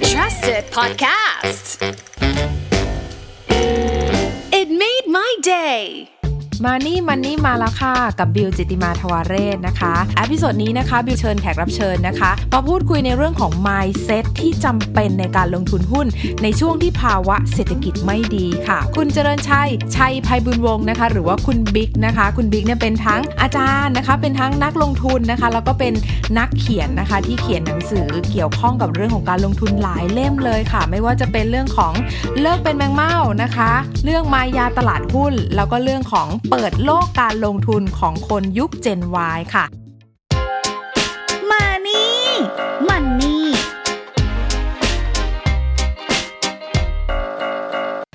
trusted podcast. It made my day. Many Money มาแล้วค่ะ กับบิวจิตติมาทวาเรศนะคะ episode นี้นะคะบิวเชิญแขกรับเชิญนะคะมาพูดคุยในเรื่องของ mindset ที่จำเป็นในการลงทุนหุ้น ในช่วงที่ภาวะเศรษฐกิจไม่ดีค่ะ คุณเจริญชัย ชัยภัยบุญวงศ์นะคะ หรือว่าคุณบิ๊กนะคะ คุณบิ๊กเนี่ยเป็นทั้งอาจารย์นะคะ เป็นทั้งนักลงทุนนะคะ แล้วก็เป็นนักเขียนนะคะ ที่เขียนหนังสือเกี่ยวข้องกับเรื่องของการลงทุนหลายเล่มเลยค่ะ ไม่ว่าจะเป็นเรื่องของเลิกเป็นแมงเม่านะคะ เรื่องมายาตลาดหุ้น แล้วก็เรื่องของเปิดโลกการลงทุนของคนยุค Gen Y ค่ะ มานี่มา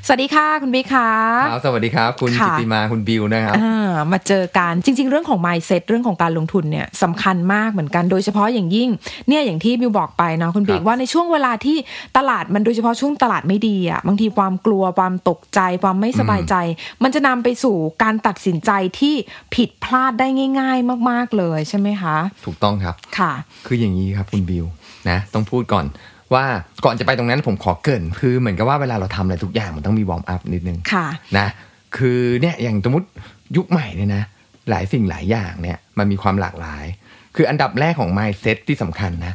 สวัสดีค่ะคุณบิ๊กค่ะครับสวัสดีครับ คุณค่ะจิตติมาคุณบิวนะครับอ่ามาเจอกันจริง ๆ เรื่องของ mindset เรื่องของการลงทุนเนี่ยสำคัญมากเหมือนกันโดยเฉพาะอย่างยิ่งเนี่ยอย่างที่บิวบอกไปเนาะคุณบิ๊กครับว่าในช่วงเวลาที่ตลาดมันโดยเฉพาะช่วงตลาดไม่ดีอะบางทีความกลัวความตกใจ ความไม่สบายใจ มันจะนำไปสู่การตัดสินใจที่ผิดพลาดได้ง่าย ๆ มาก ๆเลยใช่ไหมคะ ถูกต้องครับค่ะ คืออย่างนี้ครับคุณบิวนะต้องพูดก่อน ว่าก่อนจะไปตรงนั้นผมขอเกริ่นคือเหมือนกับว่าเวลาเราทำอะไรทุกอย่างมันต้องมี warm up นิดนึงค่ะนะคือเนี่ยอย่างสมมติยุคใหม่เนี่ยนะหลายสิ่งหลายอย่างเนี่ยมันมีความหลากหลาย คืออันดับแรกของ mindset ที่สำคัญนะ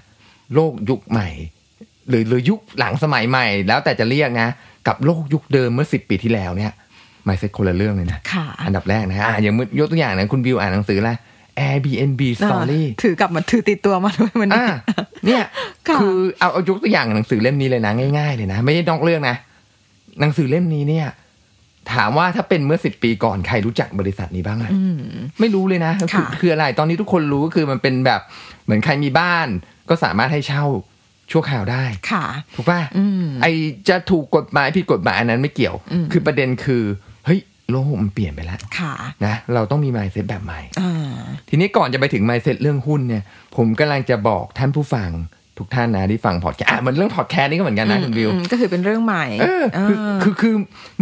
โลกยุคใหม่ หรือหรือยุคหลังสมัยใหม่ แล้วแต่จะเรียกนะ กับโลกยุคเดิมเมื่อสิปีที่แล้วเนี่ย mindset คนละเรื่องเลยนะค่ะอันดับแรกนะอะอย่างยกตัวอย่างนะคุณบิวอ่านหนังสืออะไร Airbnb Story อ่าถือกลับมาถือติดตัวมาด้วยวันนี้อ่าเนี่ยค่ะคือเอาเอายกตัวอย่างหนังสือเล่มนี้เลยนะง่ายๆเลยนะ ไม่ใช่นอกเรื่องนะ หนังสือเล่มนี้เนี่ย ถามว่าถ้าเป็นเมื่อสิบปีก่อนใครรู้จักบริษัทนี้บ้างอะอืมไม่รู้เลยนะคือค่ะคืออะไรตอนนี้ทุกคนรู้ก็คือมันเป็นแบบเหมือนใครมีบ้าน ก็สามารถให้เช่าชั่วคราวได้ ค่ะ ถูกป่ะอืมไอจะถูกกฎหมายผิดกฎหมายอันนั้นไม่เกี่ยวอืมคือประเด็นคือ เฮ้ย โลกมันเปลี่ยนไปแล้วค่ะนะเราต้องมี mindset แบบใหม่อ่าทีนี้ก่อนจะไปถึง mindset เรื่องหุ้นเนี่ย ผมกำลังจะบอกท่านผู้ฟังทุกท่านนะที่ฟังพอดแคสต์อะเหมือนเรื่องพอดแคสต์นี่ก็เหมือนกันนะคุณวิวอืมก็คือเป็นเรื่องใหม่เออคือเออคือคือ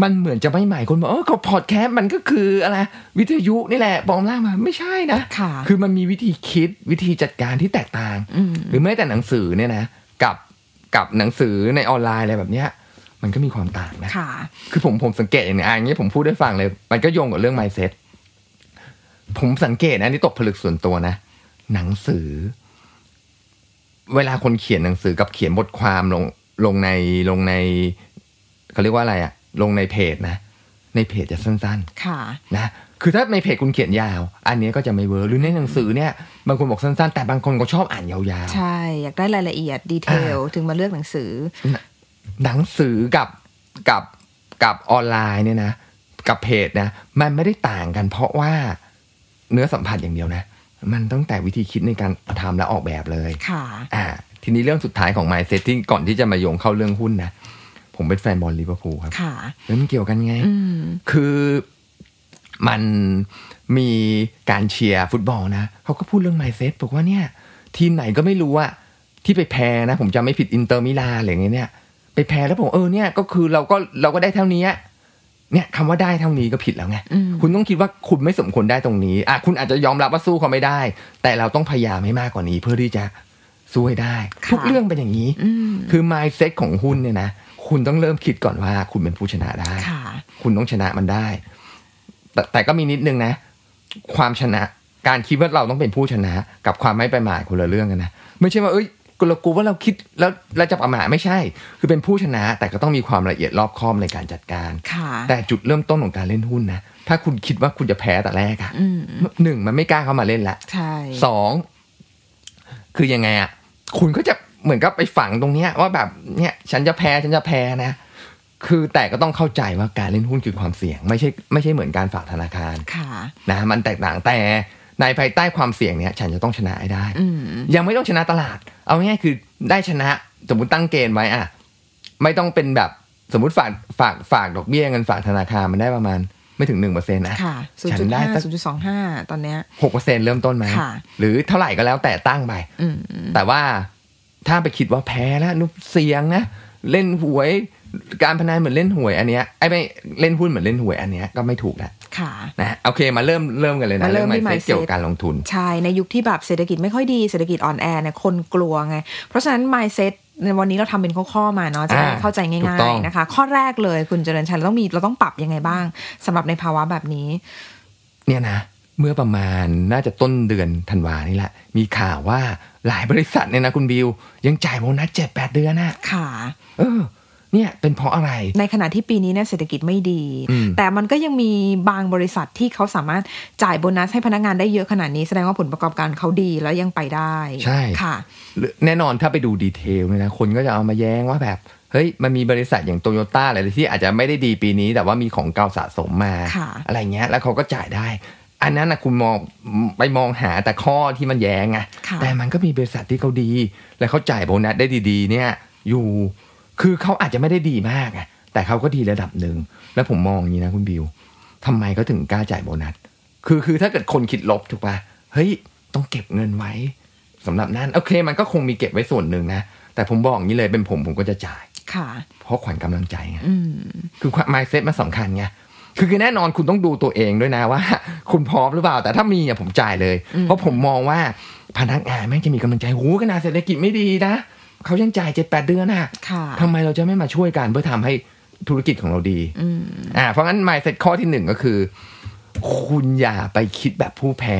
มันเหมือนจะไม่ใหม่คนบอกเออก็พอดแคสต์มันก็คืออะไรวิทยุนี่แหละปลอมล่างมาไม่ใช่นะค่ะคือมันมีวิธีคิดวิธีจัดการที่แตกต่างอืมหรือแม้แต่หนังสือเนี่ยนะกับกับหนังสือในออนไลน์อะไรแบบเนี้ย มันก็มีความต่างนะค่ะคือผมผมสังเกตอย่างนี้อะอย่างนี้ผมพูดได้ฟังเลย มันก็โยงกับเรื่อง mindset ผมสังเกตนะอันนี้ตกผลึกส่วนตัวนะ หนังสือ เวลาคนเขียนหนังสือกับเขียนบทความลงลงในลงในเขาเรียกว่าอะไรอะลงในเพจนะ ในเพจจะสั้นค่ะๆนะคือถ้าในเพจคุณเขียนยาว อันนี้ก็จะไม่ work หรือในหนังสือเนี่ยบางคนบอกสั้นๆ แต่บางคนก็ชอบอ่านยาวๆ ใช่ อยากได้รายละเอียด detail ถึงมาเลือกหนังสือ หนังสือกับกับกับออนไลน์เนี่ยนะกับเพจนะมันไม่ได้ต่างกัน เพราะว่าเนื้อสัมผัสอย่างเดียวนะ มันตั้งแต่วิธีคิดในการทำและออกแบบเลยค่ะอ่าทีนี้เรื่องสุดท้ายของ mindset ที่ก่อนที่จะมาโยงเข้าเรื่องหุ้นนะผมเป็นแฟนบอลลิเวอร์พูลครับค่ะแล้วมันเกี่ยวกันไงอืมคือมันมีการเชียร์ฟุตบอลนะเขาก็พูดเรื่อง mindset บอกว่าเนี่ย ทีมไหนก็ไม่รู้อะที่ไปแพ้นะ ผมจำไม่ผิดอินเตอร์มิลานอะไรอย่างเงี้ยเนี่ย ไปแพ้แล้วผมเออเนี่ยก็คือเราก็เราก็ได้เท่านี้อะเนี่ยคำว่าได้เท่านี้ก็ผิดแล้วไงอืมคุณต้องคิดว่าคุณไม่สมควรได้ตรงนี้อะคุณอาจจะยอมรับว่าสู้เขาไม่ได้ แต่เราต้องพยายามให้มากกว่านี้เพื่อที่จะสู้ให้ได้ค่ะทุกเรื่องเป็นอย่างนี้อืมคือ mindset ของหุ้นเนี่ยนะคุณต้องเริ่มคิดก่อนว่า คุณเป็นผู้ชนะได้ค่ะคุณต้องชนะมันได้ แต่แต่ก็มีนิดนึงนะ ความชนะ การคิดว่าเราต้องเป็นผู้ชนะ กับความไม่ประมาทคนละเรื่องกันนะไม่ใช่ว่าเอ้ย เรากูว่าเราคิดแล้วเราจะประมาทไม่ใช่ คือเป็นผู้ชนะแต่ก็ต้องมีความละเอียดรอบคอบในการจัดการค่ะแต่จุดเริ่มต้นของการเล่นหุ้นนะถ้าคุณคิดว่าคุณจะแพ้แต่แรกอะอืมหนึ่งมันไม่กล้าเข้ามาเล่นละใช่สองคือยังไงอะคุณก็จะเหมือนกับไปฝังตรงเนี้ยว่าแบบเนี่ยฉันจะแพ้ฉันจะแพ้นะคือแต่ก็ต้องเข้าใจว่าการเล่นหุ้นคือความเสี่ยง ไม่ใช่ไม่ใช่เหมือนการฝากธนาคารค่ะนะมันแตกต่างแต่ ในภายใต้ความเสี่ยงเนี่ยฉันจะต้องชนะให้ได้อืมยังไม่ต้องชนะตลาด เอาง่ายๆคือได้ชนะสมมติตั้งเกณฑ์ไว้อะไม่ต้องเป็นแบบสมมติฝากฝากฝากดอกเบี้ยเงินฝากธนาคารมันได้ประมาณไม่ถึงหนึ่งเปอร์เซ็นต์นะค่ะฉันได้สัก0.5 0.25ตอนเนี้ยหกเปอร์เซ็นเริ่มต้นไหมค่ะหรือเท่าไหร่ก็แล้วแต่ตั้งไปอืมแต่ว่าถ้าไปคิดว่าแพ้แล้วนุเสียงนะ เล่นหวย การพนันเหมือนเล่นหวยอันเนี้ยไอ้ไม่เล่นหุ้นเหมือนเล่นหวยอันเนี้ยก็ไม่ถูกแล้วค่ะนะโอเคมาเริ่มเริ่มกันเลยนะมาเริ่มที่ mindset mindset เกี่ยวกับการลงทุน ใช่ ในยุคที่แบบเศรษฐกิจไม่ค่อยดีเศรษฐกิจอ่อนแอเนี่ยคนกลัวไง เพราะฉะนั้น mindset ในวันนี้เราทำเป็นข้อๆมาเนาะจะได้อ่าเข้าใจถูกง่าต้ยองๆนะคะ ข้อแรกเลยคุณเจริญชัยเราต้องมีเราต้องปรับยังไงบ้างสำหรับในภาวะแบบนี้ เนี่ยนะเมื่อประมาณน่าจะต้นเดือนธันวานี่แหละ มีข่าวว่าหลายบริษัทเนี่ยนะคุณบิว ยังจ่ายโบนัสเจ็ดแปดเดือนนะค่ะ เออ เนี่ยเป็นเพราะอะไร ในขณะที่ปีนี้เนี่ยเศรษฐกิจไม่ดีอืมแต่มันก็ยังมีบางบริษัทที่เขาสามารถจ่ายโบนัสให้พนักงานได้เยอะขนาดนี้แสดงว่าผลประกอบการเขาดีแล้วยังไปได้ ใช่ค่ะหรือแน่นอนถ้าไปดูดีเทลเนี่ยนะคนก็จะเอามาแย้งว่าแบบเฮ้ยมันมีบริษัทอย่างโตโยต้าอะไรที่อาจจะไม่ได้ดีปีนี้ แต่ว่ามีของเก่าสะสมมาค่ะอะไรเงี้ย แล้วเขาก็จ่ายได้ อันนั้นนะคุณมองไปมองหาแต่ข้อที่มันแย้งไงค่ะแต่มันก็มีบริษัทที่เขาดี และเขาจ่ายโบนัสได้ดี ๆ เนี่ย อยู่ คือเขาอาจจะไม่ได้ดีมากอะแต่เขาก็ดีระดับหนึ่งแล้วผมมองอย่างนี้นะคุณบิวทำไมเขาถึงกล้าจ่ายโบนัส คือคือถ้าเกิดคนคิดลบถูกปะเฮ้ยต้องเก็บเงินไว้สำหรับนั้นโอเค มันก็คงมีเก็บไว้ส่วนหนึ่งนะแต่ผมบอกอย่างนี้เลยเป็นผมผมก็จะจ่ายค่ะเพราะขวัญกำลังใจไงอืมคือความ mindset มันสำคัญไงคือคือแน่นอนคุณต้องดูตัวเองด้วยนะว่า คุณพร้อมหรือเปล่า แต่ถ้ามีอะผมจ่ายเลยอืมเพราะผมมองว่าพนักงานแม่งจะมีกำลังใจโหขนาดเศรษฐกิจไม่ดีนะ เขายังจ่ายเจ็ดแปดเดือนน่ะค่ะทำไมเราจะไม่มาช่วยกันเพื่อทำให้ธุรกิจของเราดีอืมอ่าเพราะงั้น mindset ข้อที่หนึ่งก็คือ คุณอย่าไปคิดแบบผู้แพ้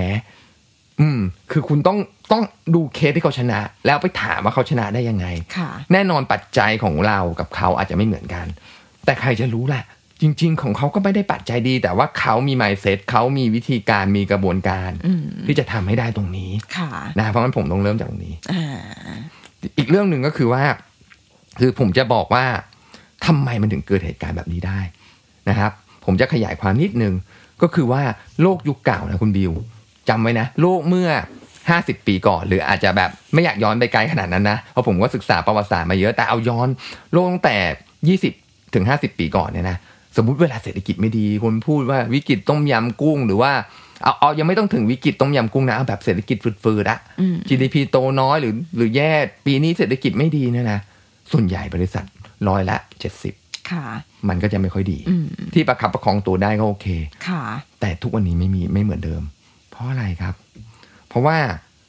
อืม คือคุณต้องต้องดูเคสที่เขาชนะ แล้วไปถามว่าเขาชนะได้ยังไงค่ะแน่นอนปัจจัยของเรากับเขาอาจจะไม่เหมือนกัน แต่ใครจะรู้ล่ะ จริง ๆ ของเขาก็ไม่ได้ปัจจัยดี แต่ว่าเขามี mindset เขามีวิธีการมีกระบวนการอืมที่จะทำให้ได้ตรงนี้ค่ะนะเพราะงั้นผมต้องเริ่มจากตรงนี้อ่า อีกเรื่องหนึ่งก็คือว่า คือผมจะบอกว่าทำไมมันถึงเกิดเหตุการณ์แบบนี้ได้นะครับ ผมจะขยายความนิดนึงก็คือว่าโลกยุคเก่านะคุณบิวจำไว้นะ โลกเมื่อ 50 ปีก่อน หรืออาจจะแบบไม่อยากย้อนไปไกลขนาดนั้นนะ เพราะผมก็ศึกษาประวัติศาสตร์มาเยอะแต่เอาย้อนโลกตั้งแต่ 20 ถึง 50 ปีก่อนเนี่ยนะ สมมุติเวลาเศรษฐกิจไม่ดีคนพูดว่าวิกฤตต้มยำกุ้งหรือว่าเอาเอายังไม่ต้องถึงวิกฤตต้มยำกุ้งนะเอาแบบเศรษฐกิจฟืดๆอะอืม GDP โตน้อยหรือ หรือแย่ปีนี้เศรษฐกิจไม่ดีเนี่ยนะส่วนใหญ่บริษัทร้อยละเจ็ดสิบค่ะมันก็จะไม่ค่อยดีอืมที่ประคับประคองตัวได้ก็โอเคค่ะ แต่ทุกวันนี้ไม่มีไม่เหมือนเดิม เพราะอะไรครับ เพราะว่า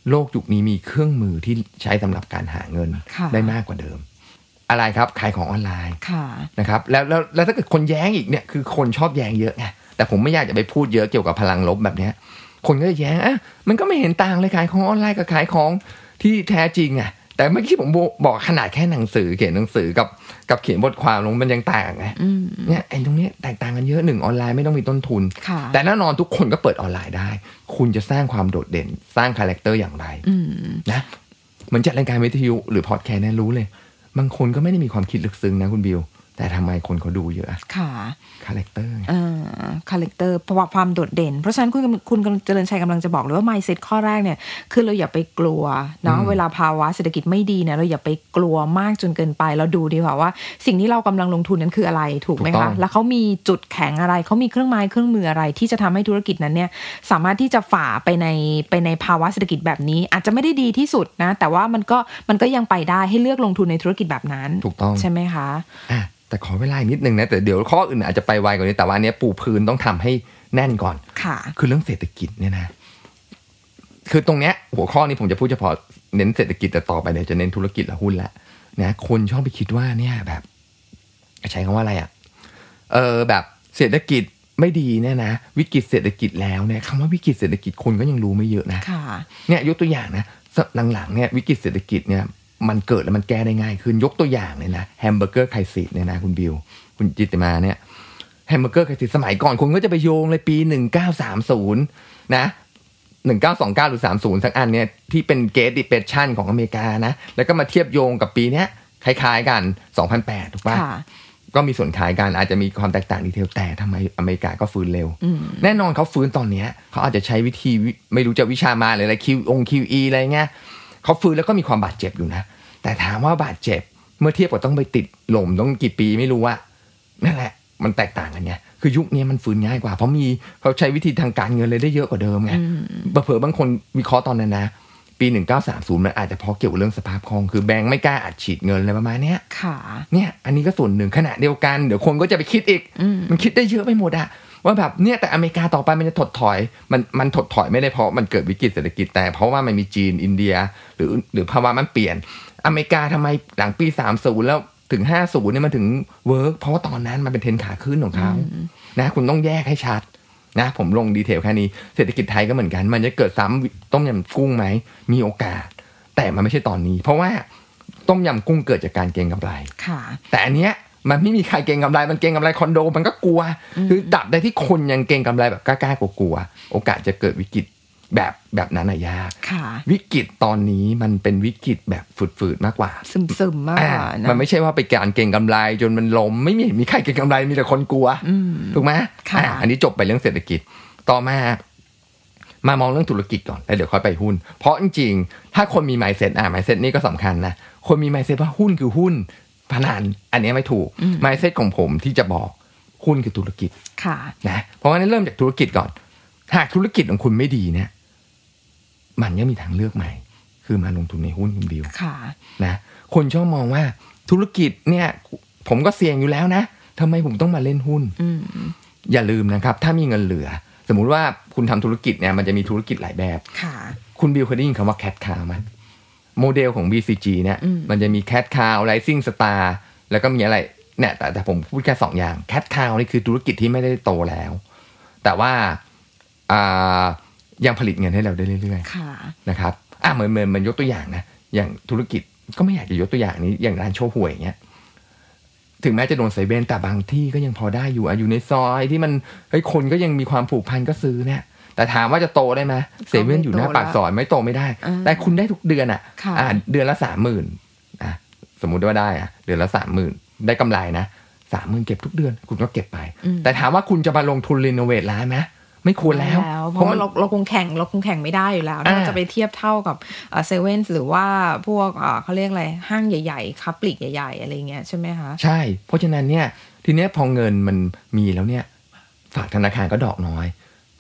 โลกยุคนี้มีเครื่องมือที่ใช้สำหรับการหาเงินค่ะได้มากกว่าเดิม อะไรครับขายของออนไลน์ค่ะนะครับแล้วแล้วแล้วถ้าเกิดคนแย้งอีกเนี่ยคือคนชอบแย้งเยอะไงแต่ผมไม่อยากจะไปพูดเยอะเกี่ยวกับพลังลบแบบเนี้ยคนก็จะแย้งอะมันก็ไม่เห็นต่างเลยขายของออนไลน์กับขายของที่แท้จริงอะแต่เมื่อกี้ผมบอกขนาดแค่หนังสือเขียนหนังสือกับกับเขียนบทความลงมันยังต่างไงอืมเนี่ยไอ้ตรงเนี้ยแตกต่างกันเยอะหนึ่งออนไลน์ไม่ต้องมีต้นทุนค่ะแต่แน่นอนทุกคนก็เปิดออนไลน์ได้ คุณจะสร้างความโดดเด่น สร้าง character อย่างไรอืมนะเหมือนจัดรายการวิทยุหรือพอดแคสต์เนี่ยรู้เลย บางคนก็ไม่ได้มีความคิดลึกซึ้งนะคุณบิว แต่ทำไมคนเขาดูเยอะค่ะ character ไงเอ่อ character เพราะว่าความโดดเด่น เพราะฉะนั้นคุณคุณเจริญชัยกำลังจะบอกเลยว่า mindset ข้อแรกเนี่ย คือเราอย่าไปกลัวเนาะอืมเวลาภาวะเศรษฐกิจไม่ดีเนี่ยเราอย่าไปกลัวมากจนเกินไป เราดูดีกว่าว่า สิ่งที่เรากำลังลงทุนนั้นคืออะไรถูกไหมถูกต้องค่ะแล้วเขามีจุดแข็งอะไร เขามีเครื่องไม้เครื่องมืออะไร ที่จะทำให้ธุรกิจนั้นเนี่ยสามารถที่จะฝ่าไปในไปในภาวะเศรษฐกิจแบบนี้ อาจจะไม่ได้ดีที่สุดนะ แต่ว่ามันก็มันก็ยังไปได้ให้เลือกลงทุนในธุรกิจแบบนั้นถูกต้องใช่ไหมคะอะแต่ขอเวลาอีกนิดนึงนะแต่เดี๋ยวข้ออื่นอาจจะไปไวกว่านี้แต่ว่าอันเนี้ยปูพื้นต้องทำให้แน่นก่อนค่ะ คือเรื่องเศรษฐกิจเนี่ยนะ คือตรงเนี้ยหัวข้อนี้ผมจะพูดเฉพาะเน้นเศรษฐกิจแต่ต่อไปเนี่ยจะเน้นธุรกิจและหุ้นละนะคนชอบไปคิดว่าเนี่ยแบบ ใช้คำว่าอะไรอะเออแบบเศรษฐกิจไม่ดีเนี่ยนะวิกฤตเศรษฐกิจแล้วเนี่ยคำว่าวิกฤตเศรษฐกิจคนก็ยังรู้ไม่เยอะนะค่ะเนี่ยยกตัวอย่างนะหลังๆเนี่ยวิกฤตเศรษฐกิจเนี่ย มันเกิดแล้วมันแก้ได้ง่ายขึ้นยกตัวอย่างเลยนะ Hamburger Crisis เนี่ยนะคุณบิว คุณจิตติมาเนี่ย Hamburger Crisis สมัยก่อนคนก็จะไปโยงเลยปีหนึ่งเก้าสามศูนย์นะหนึ่งเก้าสองเก้าหรือสามศูนย์สักอันเนี่ยที่เป็น Great Depression ของอเมริกานะแล้วก็มาเทียบโยงกับปีเนี้ยคล้ายๆกันสองพันแปดถูกปะค่ะก็มีส่วนคล้ายกันอาจจะมีความแตกต่างดีเทลแต่ทำไมอเมริกาก็ฟื้นเร็วอืมแน่นอนเขาฟื้นตอนเนี้ยเขาอาจจะใช้วิธีวิไม่รู้จะวิชามาหรืออะไรคิวองคิวอีอะไรเงี้ย เขาฟื้นแล้วก็มีความบาดเจ็บอยู่นะ แต่ถามว่าบาดเจ็บเมื่อเทียบกับต้องไปติดหล่มต้องกี่ปีไม่รู้ว่านั่นแหละมันแตกต่างกันไงคือยุคนี้มันฟื้นง่ายกว่า เพราะมีเขาใช้วิธีทางการเงินเลยได้เยอะกว่าเดิมไงเผลอๆบางคนวิเคราะห์ตอนนั้นนะ ปี 1930 มันอาจจะเพราะเกี่ยวกับเรื่องสภาพคล่อง คือแบงก์ไม่กล้าอัดฉีดเงินอะไรประมาณเนี้ยค่ะ เนี่ย อันนี้ก็ส่วนหนึ่งขณะเดียวกัน เดี๋ยวคนก็จะไปคิดอีกอืมมันคิดได้เยอะไปหมดอะ ว่าแบบเนี่ยแต่อเมริกาต่อไปมันจะถดถอยมันมันถดถอยไม่ได้เพราะมันเกิดวิกฤตเศรษฐกิจแต่เพราะว่ามันมีจีนอินเดีย หรือหรือภาวะมันเปลี่ยน อเมริกาทำไมหลังปี 30 แล้วถึง 50เนี่ยมันถึง work เพราะว่าตอนนั้นมันเป็นเทรนขาขึ้นของเขานะคุณต้องแยกให้ชัดนะผมลงดีเทลแค่นี้เศรษฐกิจไทยก็เหมือนกัน มันจะเกิดซ้ำต้มยำกุ้งไหมมีโอกาส แต่มันไม่ใช่ตอนนี้ เพราะว่าต้มยำกุ้งเกิดจากการเก็งกำไรค่ะแต่อันเนี้ย มันไม่มีใครเก่งกำไร มันเก่งกำไรคอนโด มันก็กลัว คือดับได้ที่คนยังเก่งกำไรแบบกล้าๆกลัวๆโอกาสจะเกิดวิกฤตแบบแบบนั้นอะยากค่ะวิกฤตตอนนี้มันเป็นวิกฤตแบบฝืดๆมากกว่า ซึมซึมๆมากอ่ากว่านะมันไม่ใช่ว่าไปการเก่งกำไร จนมันล้มไม่มีมีใครเก่งกำไรมีแต่คนกลัวอืมถูกไหมค่ะอ่าอันนี้จบไปเรื่องเศรษฐกิจต่อมามามองเรื่องธุรกิจก่อนแล้วเดี๋ยวค่อยไปหุ้น เพราะจริงๆ ถ้าคนมี mindset อ่า mindset นี่ก็สำคัญนะ คนมี mindset ว่าหุ้นคือหุ้น พนันอันนี้ไม่ถูก mindset ของผมที่จะบอกหุ้นคือธุรกิจค่ะนะเพราะฉะนั้นเริ่มจากธุรกิจก่อน หากธุรกิจของคุณไม่ดีเนี่ย มันยังมีทางเลือกใหม่ คือมาลงทุนในหุ้นคุณบิวค่ะ นะคนชอบมองว่าธุรกิจเนี่ย ผมก็เสี่ยงอยู่แล้วนะทำไมผมต้องมาเล่นหุ้นอืมอย่าลืมนะครับ ถ้ามีเงินเหลือ สมมุติว่าคุณทำธุรกิจเนี่ยมันจะมีธุรกิจหลายแบบค่ะ คุณบิวเคยได้ยินคำว่าแค t คาวไหม โมเดลของ BCG เนี่ยอืมมันจะมีแค t คาว Rising Star แล้วก็มีอะไรเนี่ยแต่แต่ผมพูดแค่สองอย่างแค t คาวนี่คือธุรกิจที่ไม่ได้โตแล้ว แต่ว่าอ่ายังผลิตเงินให้เราได้เรื่อยๆค่ะนะครับอะเหมือนเหมือนเหมันยกตัวอย่างนะอย่างธุรกิจก็ไม่อยากจะยกตัวอย่างนี้อย่างร้านโชว์หวยอย่างเงี้ยถึงแม้จะโดนไซเบนแต่บางที่ก็ยังพอได้อยู่อะอยู่ในซอยที่มันเฮ้ยคนก็ยังมีความผูกพันก็ซื้อเนี่ย แต่ถามว่าจะโตได้ไหมเซเว่นอยู่หน้าปากซอยไม่โตไม่ได้อ่าแต่คุณได้ทุกเดือนอะค่ะอะเดือนละสามหมื่นอะสมมุติว่าได้อะเดือนละสามหมื่นได้กำไรนะสามหมื่นเก็บทุกเดือน คุณก็เก็บไปอืมแต่ถามว่าคุณจะมาลงทุนรีโนเวทร้านไหมไม่ควรแล้ว เพราะว่าเราเราคงแข่งเราคงแข่งไม่ได้อยู่แล้วถ้าอ่าจะไปเทียบเท่ากับเซเว่นหรือว่าพวกเอ่อเขาเรียกอะไรห้างใหญ่ๆค้าปลีกใหญ่ ๆ อะไรเงี้ยใช่ไหมคะ ใช่ เพราะฉะนั้นเนี่ย ทีเนี้ยพอเงินมันมีแล้วเนี่ย ฝากธนาคารก็ดอกน้อย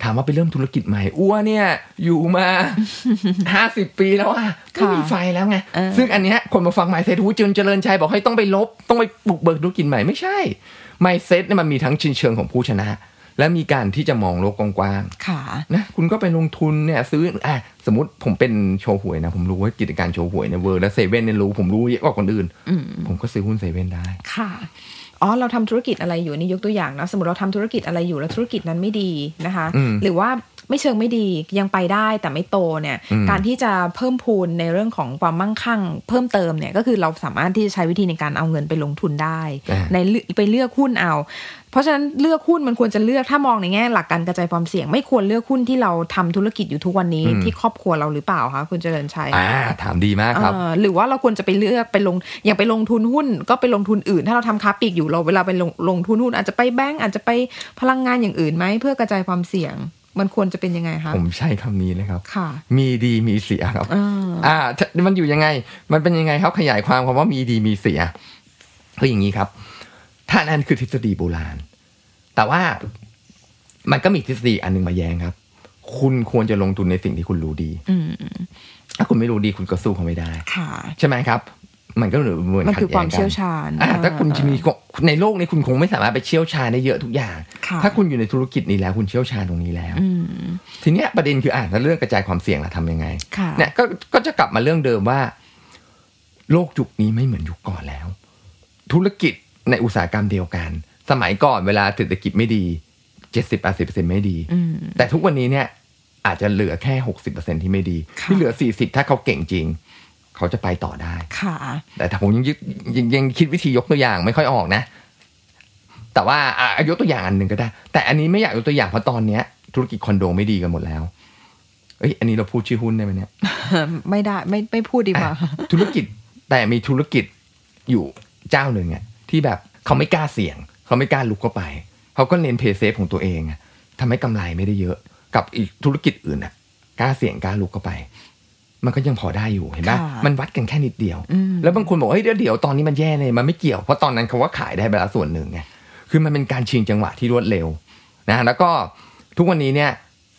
ถามว่าไปเริ่มธุรกิจใหม่อ้วเนี่ย อยู่มาห้าสิบปีแล้วอะไม่มีไฟแล้วไงเออซึ่งอันเนี้ยคนมาฟังไมเซ็ตหูจนเจริญชัยบอกให้ต้องไปลบ ต้องไปปลุกเบิกธุรกิจใหม่ไม่ใช่mindset เนี่ยมันมีทั้งในเชิงของผู้ชนะ และมีการที่จะมองโลกกว้างๆค่ะนะคุณก็ไปลงทุนเนี่ยซื้ออะสมมติผมเป็นโชห่วยนะ ผมรู้ว่ากิจการโชห่วยเนี่ย work และเซเว่นเนี่ยรู้ผมรู้เยอะกว่าคนอื่นอืมผมก็ซื้อหุ้นเซเว่นได้ค่ะ อ๋อเราทำธุรกิจอะไรอยู่นี่ยกตัวอย่างนะสมมติเราทำธุรกิจอะไรอยู่แล้วธุรกิจนั้นไม่ดีนะคะอืมหรือว่า ไม่เชิงไม่ดียังไปได้แต่ไม่โตเนี่ยอืมการที่จะเพิ่มพูนในเรื่องของความมั่งคั่ง เพิ่มเติมเนี่ยก็คือเราสามารถที่จะใช้วิธีในการเอาเงินไปลงทุนได้ ในเลือกไปเลือกหุ้นเอา เพราะฉะนั้นเลือกหุ้นมันควรจะเลือกถ้ามองในแง่หลักการกระจายความเสี่ยง ไม่ควรเลือกหุ้นที่เราทำธุรกิจอยู่ทุกวันนี้ที่ครอบครัวเราหรือเปล่าคะคุณเจริญชัยอ่าถามดีมากครับเออหรือว่าเราควรจะไปเลือกไปลงอย่างไปลงทุนหุ้น ก็ไปลงทุนอื่น ถ้าเราทำค้าปลีกอยู่เราเวลาไปลงลงทุนหุ้นอาจจะไปแบงก์อาจจะไปพลังงานอย่างอื่นไหมเพื่อกระจายความเสี่ยง มันควรจะเป็นยังไงคะผมใช้คำนี้เลยครับ ค่ะ มีดีมีเสียครับเอออ่าถ้ามันอยู่ยังไง มันเป็นยังไงครับขยายความคำว่ามีดีมีเสียคืออย่างนี้ครับถ้านั่นคือทฤษฎีโบราณ แต่ว่ามันก็มีทฤษฎีอันหนึงมาแย้งครับ คุณควรจะลงทุนในสิ่งที่คุณรู้ดีอืมถ้าคุณไม่รู้ดีคุณก็สู้เขาไม่ได้ค่ะใช่ไหมครับ มันก็เหมือนมันคือขัดแย้งความกัเชี่ยวชาญอ่าเออถ้าคุณจะมีในโลกนี้คุณคงไม่สามารถไปเชี่ยวชาญได้เยอะทุกอย่างค่ะถ้าคุณอยู่ในธุรกิจนี้แล้วคุณเชี่ยวชาญตรงนี้แล้วอืมทีเนี้ยประเด็นคืออ่านแล้วเรื่องกระจายความเสี่ยงล่ะทำยังไงค่ะเนี่ยก็ก็จะกลับมาเรื่องเดิมว่า โลกยุคนี้ไม่เหมือนยุคก่อนแล้ว ธุรกิจในอุตสาหกรรมเดียวกัน สมัยก่อนเวลาเศรษฐกิจไม่ดีเจ็ดสิบแปดสิบเปอร์เซ็นไม่ดีอืมแต่ทุกวันนี้เนี่ยอาจจะเหลือแค่หกสิบเปอร์เซ็นที่ไม่ดีค่ะที่เหลือสี่สิบถ้าเขาเก่งจริง เขาจะไปต่อได้ค่ะ แต่ถ้าผมยังยึดยังยังคิดวิธียกตัวอย่างไม่ค่อยออกนะ แต่ว่าอะยกตัวอย่างอันหนึ่งก็ได้ แต่อันนี้ไม่อยากยกตัวอย่างเพราะตอนเนี้ย ธุรกิจคอนโดไม่ดีกันหมดแล้วเอ้ยอันนี้เราพูดชื่อหุ้นได้ไหมเนี่ยไม่ได้ไม่ไม่พูดดีกว่า ธุรกิจแต่มีธุรกิจอยู่เจ้าหนึ่งอะที่แบบเขาไม่กล้าเสี่ยง เขาไม่กล้าลุกเข้าไป เขาก็เน้นเพย์เซฟของตัวเองอะทำให้กำไรไม่ได้เยอะ กับอีกธุรกิจอื่นอะกล้าเสี่ยงกล้าลุกเข้าไป มันก็ยังพอได้อยู่เห็นปะค่ะมันวัดกันแค่นิดเดียวอืมแล้วบางคนบอกเฮ้ยเดี๋ยวเดี๋ยวตอนนี้มันแย่เลยมันไม่เกี่ยวเพราะตอนนั้นเขาว่าขายได้ไปแล้วส่วนหนึ่งไงคือมันเป็นการชิงจังหวะที่รวดเร็วนะแล้วก็ทุกวันนี้เนี่ย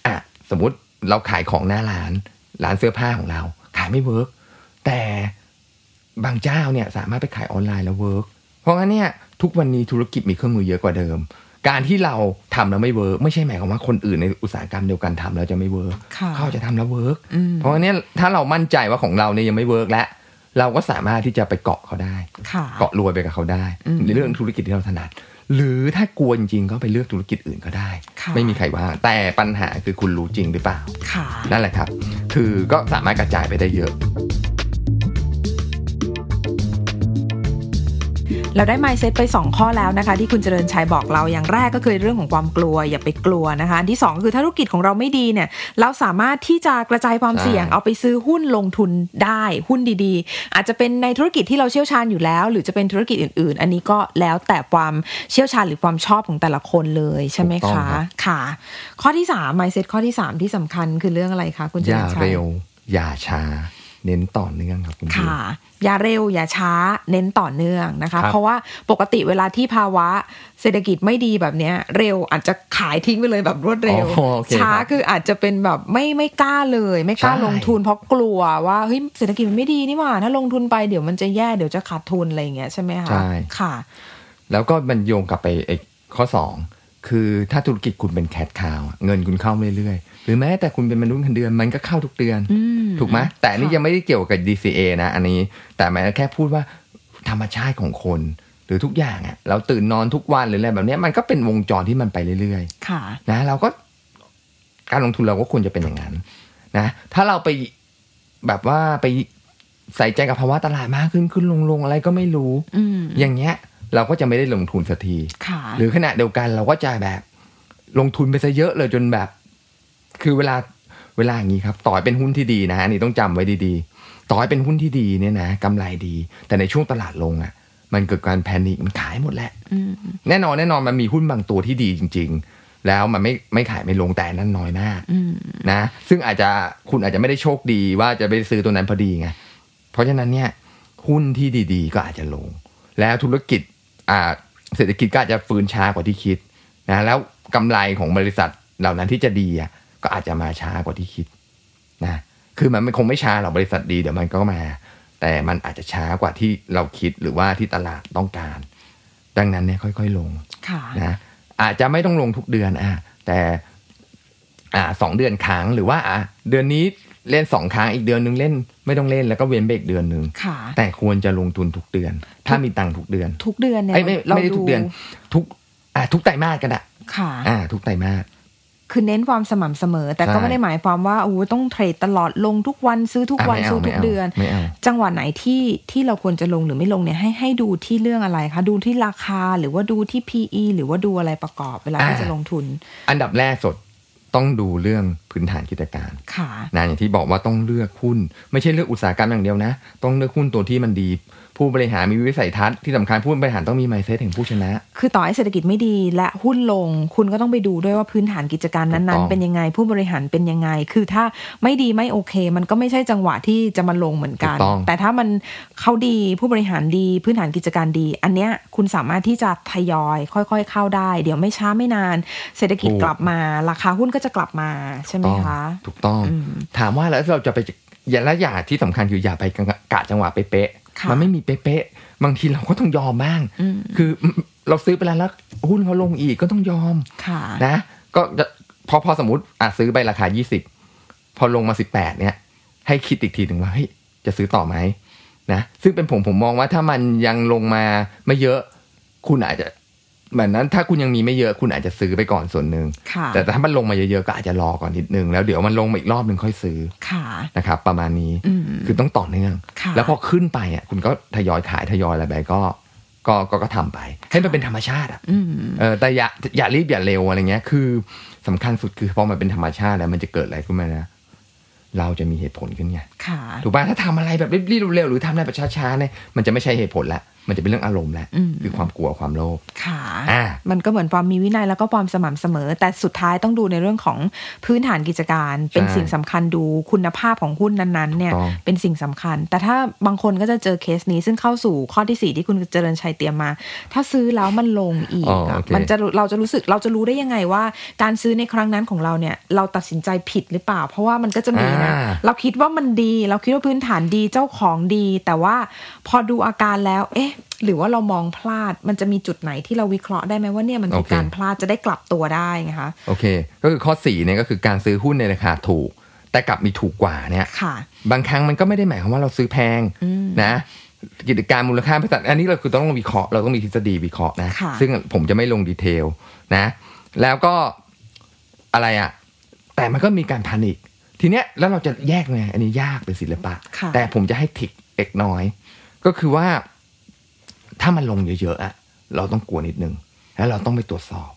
อะสมมุติเราขายของหน้าร้านร้านเสื้อผ้าของเรา ขายไม่เวิร์กแต่บางเจ้าเนี่ยสามารถไปขายออนไลน์แล้วเวิร์กเพราะงั้นเนี่ยทุกวันนี้ธุรกิจมีเครื่องมือเยอะกว่าเดิม การที่เราทำแล้วไม่เวิร์กไม่ใช่หมายความว่าคนอื่นในอุตสาหกรรมเดียวกันทำแล้วจะไม่เวิร์กค่ะเขาอาจจะทำแล้วเวิร์กอืมเพราะฉะนั้นถ้าเรามั่นใจว่าของเราเนี่ยยังไม่เวิร์กแล้วเราก็สามารถที่จะไปเกาะเขาได้ค่ะเกาะรวยไปกับเขาได้อืมในเรื่องธุรกิจที่เราถนัดหรือถ้ากลัวจริงๆก็ไปเลือกธุรกิจอื่นก็ได้ค่ะไม่มีใครว่า แต่ปัญหาคือคุณรู้จริงหรือเปล่าค่ะนั่นแหละครับ คือก็สามารถกระจายไปได้เยอะ เราได้ mindset ไป 2 ข้อแล้วนะคะ ที่คุณเจริญชัยบอกเราอย่างแรกก็คือเรื่องของความกลัว อย่าไปกลัวนะคะอันที่ 2 คือถ้าธุรกิจของเราไม่ดีเนี่ยเราสามารถที่จะกระจายความใช่เสี่ยงเอาไปซื้อหุ้นลงทุนได้หุ้นดีๆ อาจจะเป็นในธุรกิจที่เราเชี่ยวชาญอยู่แล้ว หรือจะเป็นธุรกิจอื่น ๆ อันนี้ก็แล้วแต่ความเชี่ยวชาญหรือความชอบของแต่ละคนเลยใช่ไหมถูกต้องคะครับค่ะ ข้อที่3 mindset ข้อที่ 3 ที่สำคัญคือเรื่องอะไรคะคุณเจอริย่าญชัยเร็วอย่าช้า เน้นต่อเนื่องครับคุณพี่ค่ะอย่าเร็วอย่าช้าเน้นต่อเนื่องนะคะครับเพราะว่าปกติเวลาที่ภาวะเศรษฐกิจไม่ดีแบบเนี้ย เร็วอาจจะขายทิ้งไปเลยแบบรวดเร็วอ๋อโอเคช้าครับคืออาจจะเป็นแบบไม่ไม่กล้าเลย ไม่กล้าใช่ลงทุน เพราะกลัวว่าเฮ้ยเศรษฐกิจมันไม่ดีนี่หว่า ถ้าลงทุนไปเดี๋ยวมันจะแย่เดี๋ยวจะขาดทุนอะไรอย่างเงี้ยใช่ไหมคะใช่ค่ะ แล้วก็มันโยงกลับไปไอ้ข้อสองคือถ้าธุรกิจคุณเป็นแคทคาว เงินคุณเข้าเรื่อยๆ หรือแม้แต่คุณเป็นมนุษย์เงินเดือนมันก็เข้าทุกเดือนอืม ถูกไหมแต่อันนี้ค่ะยังไม่ได้เกี่ยวกับ DCA นะ อันนี้ แต่หมายแค่พูดว่าธรรมชาติของคน หรือทุกอย่างอะเราตื่นนอนทุกวันหรืออะไรแบบเนี้ยมันก็เป็นวงจรที่มันไปเรื่อยๆค่ะนะเราก็การลงทุนเราก็ควรจะเป็นอย่างนั้น นะ ถ้าเราไปแบบว่าไปใส่ใจกับภาวะตลาดมากขึ้นขึ้นลงลงอะไรก็ไม่รู้อืมอย่างเงี้ย เราก็จะไม่ได้ลงทุนสักทีค่ะหรือขณะเดียวกันเราก็จะแบบ ลงทุนไปซะเยอะเลยจนแบบ คือเวลา เวลาอย่างนี้ครับต่อยเป็นหุ้นที่ดีนะอันนี่ต้องจำไว้ดีๆ ต่อยเป็นหุ้นที่ดีเนี่ยนะกำไรดี แต่ในช่วงตลาดลงอะมันเกิดการแพนิคมันขายหมดแหละอืมแน่นอนแน่นอนมันมีหุ้นบางตัวที่ดีจริง ๆ แล้วมันไม่ไม่ขายไม่ลงแต่นั่นน้อยมากอืมนะซึ่งอาจจะคุณอาจจะไม่ได้โชคดีว่าจะไปซื้อตัวนั้นพอดีไงเพราะฉะนั้นเนี่ยหุ้นที่ดีๆ ก็อาจจะลง แล้วธุรกิจอ่าเศรษฐกิจก็อาจจะฟื้นช้ากว่าที่คิดนะแล้วกำไรของบริษัทเหล่านั้นที่จะดีอะ ก็อาจจะมาช้ากว่าที่คิดนะคือมันไม่คงไม่ช้าหรอกบริษัทดีเดี๋ยวมันก็มา แต่มันอาจจะช้ากว่าที่เราคิดหรือว่าที่ตลาดต้องการ ดังนั้นเนี่ยค่อย ๆ ลงค่ะนะอาจจะไม่ต้องลงทุกเดือนอะแต่อ่าสองเดือนครั้งหรือว่าอะเดือนนี้เล่นสองครั้งอีกเดือนหนึงเล่นไม่ต้องเล่นแล้วก็เว้นไปอีกเดือนหนึ่งค่ะแต่ควรจะลงทุนทุกเดือน ถ้ามีตังค์ทุกเดือน ทุกเดือนเนี่ยเอ้ยไม่ไม่ได้ทุกเดือน ทุกอ่าทุกไตรมาสก็ได้ค่ะอ่า ทุกไตรมาส คือเน้นความสม่ำเสมอ แต่ก็ใช่ไม่ได้หมายความว่าโอ้โหต้องเทรดตลอดลงทุกวันซื้อทุกวันอะไม่เอาซื้อทุกไม่เอาเดือนไม่เอาจังหวะไหนที่ที่เราควรจะลงหรือไม่ลงเนี่ยให้ให้ดูที่เรื่องอะไรคะดูที่ราคาหรือว่าดูที่ PE หรือว่าดูอะไรประกอบเวลาที่อ่าจะลงทุน อันดับแรกสดต้องดูเรื่องพื้นฐานกิจการค่ะนะอย่างที่บอกว่าต้องเลือกหุ้น ไม่ใช่เลือกอุตสาหกรรมอย่างเดียวนะ ต้องเลือกหุ้นตัวที่มันดี ผู้บริหารมีวิสัยทัศน์ที่สำคัญผู้บริหารต้องมีไมเซ็ตแห่งผู้ชนะ คือต่อให้เศรษฐกิจไม่ดีและหุ้นลง คุณก็ต้องไปดูด้วยว่าพื้นฐานกิจการถูกต้นั้อนงๆเป็นยังไงผู้บริหารเป็นยังไง คือถ้าไม่ดีไม่โอเค มันก็ไม่ใช่จังหวะที่จะมาลงเหมือนกันถูกต้องแต่ถ้ามันเขาดีผู้บริหารดี พื้นฐานกิจการดี อันเนี้ยคุณสามารถที่จะทยอยค่อย ๆ เข้าได้ เดี๋ยวไม่ช้าไม่นาน เศรษฐกิจกลับมาราคาหุ้นก็จะกลับมาใช่ไหมต้องคะ ถูกต้องอืมถามว่าแล้วเราจะไปอย่าและอย่าที่สำคัญคืออย่าไปกะจังหวะเป๊ะค่ะๆ มันไม่มีเป๊ะๆบางทีเราก็ต้องยอมบ้างอืมคือเราซื้อไปแล้วแล้วหุ้นเขาลงอีกก็ต้องยอมค่ะนะก็จะพอพอสมมติอะซื้อไปราคา20พอลงมา18เนี่ย ให้คิดอีกทีหนึ่งว่าเฮ้ยจะซื้อต่อไหมนะซึ่งเป็นผมผมมองว่าถ้ามันยังลงมาไม่เยอะ คุณอาจจะ เหมือนนั้นถ้าคุณยังมีไม่เยอะคุณอาจจะซื้อไปก่อนส่วนหนึ่งค่ะแต่ถ้ามันลงมาเยอะๆก็อาจจะรอก่อนนิดนึงแล้วเดี๋ยวมันลงมาอีกรอบหนึ่งค่อยซื้อค่ะนะครับ ประมาณนี้อืมคือต้องต่อเนื่องค่ะแล้วพอขึ้นไปอะคุณก็ทยอยขายทยอยอะไรไปก็ก็ก็ก็ทำไป ให้มันเป็นธรรมชาติอะอืมเออแต่อย่าอย่ารีบอย่าเร็วอะไรเงี้ย คือสำคัญสุดคือพอมันเป็นธรรมชาติแล้วมันจะเกิดอะไรขึ้นมานะเราจะมีเหตุผลขึ้นไงค่ะถูกป่ะถ้าทำอะไรแบบรีบๆเร็วๆหรือทำอะไรแบบช้าๆเนี่ยมันจะไม่ใช่เหตุผลละ มันจะเป็นเรื่องอารมณ์ละอืมคือความกลัวความโลภค่ะอ่ามันก็เหมือนความมีวินัยแล้วก็ความสม่ำเสมอ แต่สุดท้ายต้องดูในเรื่องของพื้นฐานกิจการ เป็นสิ่งสำคัญดูคุณภาพของหุ้นนั้นๆเนี่ยถูกต้องเป็นสิ่งสำคัญ แต่ถ้าบางคนก็จะเจอเคสนี้ซึ่งเข้าสู่ข้อที่สี่ที่คุณเจริญชัยเตรียมมา ถ้าซื้อแล้วมันลงอีกอ๋ออะโอเคมันจะเราจะรู้สึกเราจะรู้ได้ยังไงว่า การซื้อในครั้งนั้นของเราเนี่ยเราตัดสินใจผิดหรือเปล่า เพราะว่ามันก็จะมีนะอ่าเราคิดว่ามันดี เราคิดว่าพื้นฐานดีเจ้าของดี แต่ว่าพอดูอาการแล้วเอ๊ะะ หรือว่าเรามองพลาดมันจะมีจุดไหนที่เราวิเคราะห์ได้ไหมว่าเนี่ยมันคือโอเคการพลาดจะได้กลับตัวได้ไงคะโอเค ก็คือข้อ4เนี่ยก็คือการซื้อหุ้นในราคาถูก แต่กลับมีถูกกว่าเนี่ยค่ะบางครั้งมันก็ไม่ได้หมายความว่าเราซื้อแพงอืมนะกิจการมูลค่าบริษัทอันนี้เราคือต้องวิเคราะห์เราต้องมีทฤษฎีวิเคราะห์นะค่ะซึ่งผมจะไม่ลงดีเทลนะ แล้วก็อะไรอะแต่มันก็มีการพานิคทีเนี้ยแล้วเราจะแยกไงอันนี้ยากเป็นศิลปะค่ะแต่ผมจะให้ทิกเล็กน้อย ก็คือว่า ถ้ามันลงเยอะๆอะเราต้องกลัวนิดนึง แล้วเราต้องไปตรวจสอบ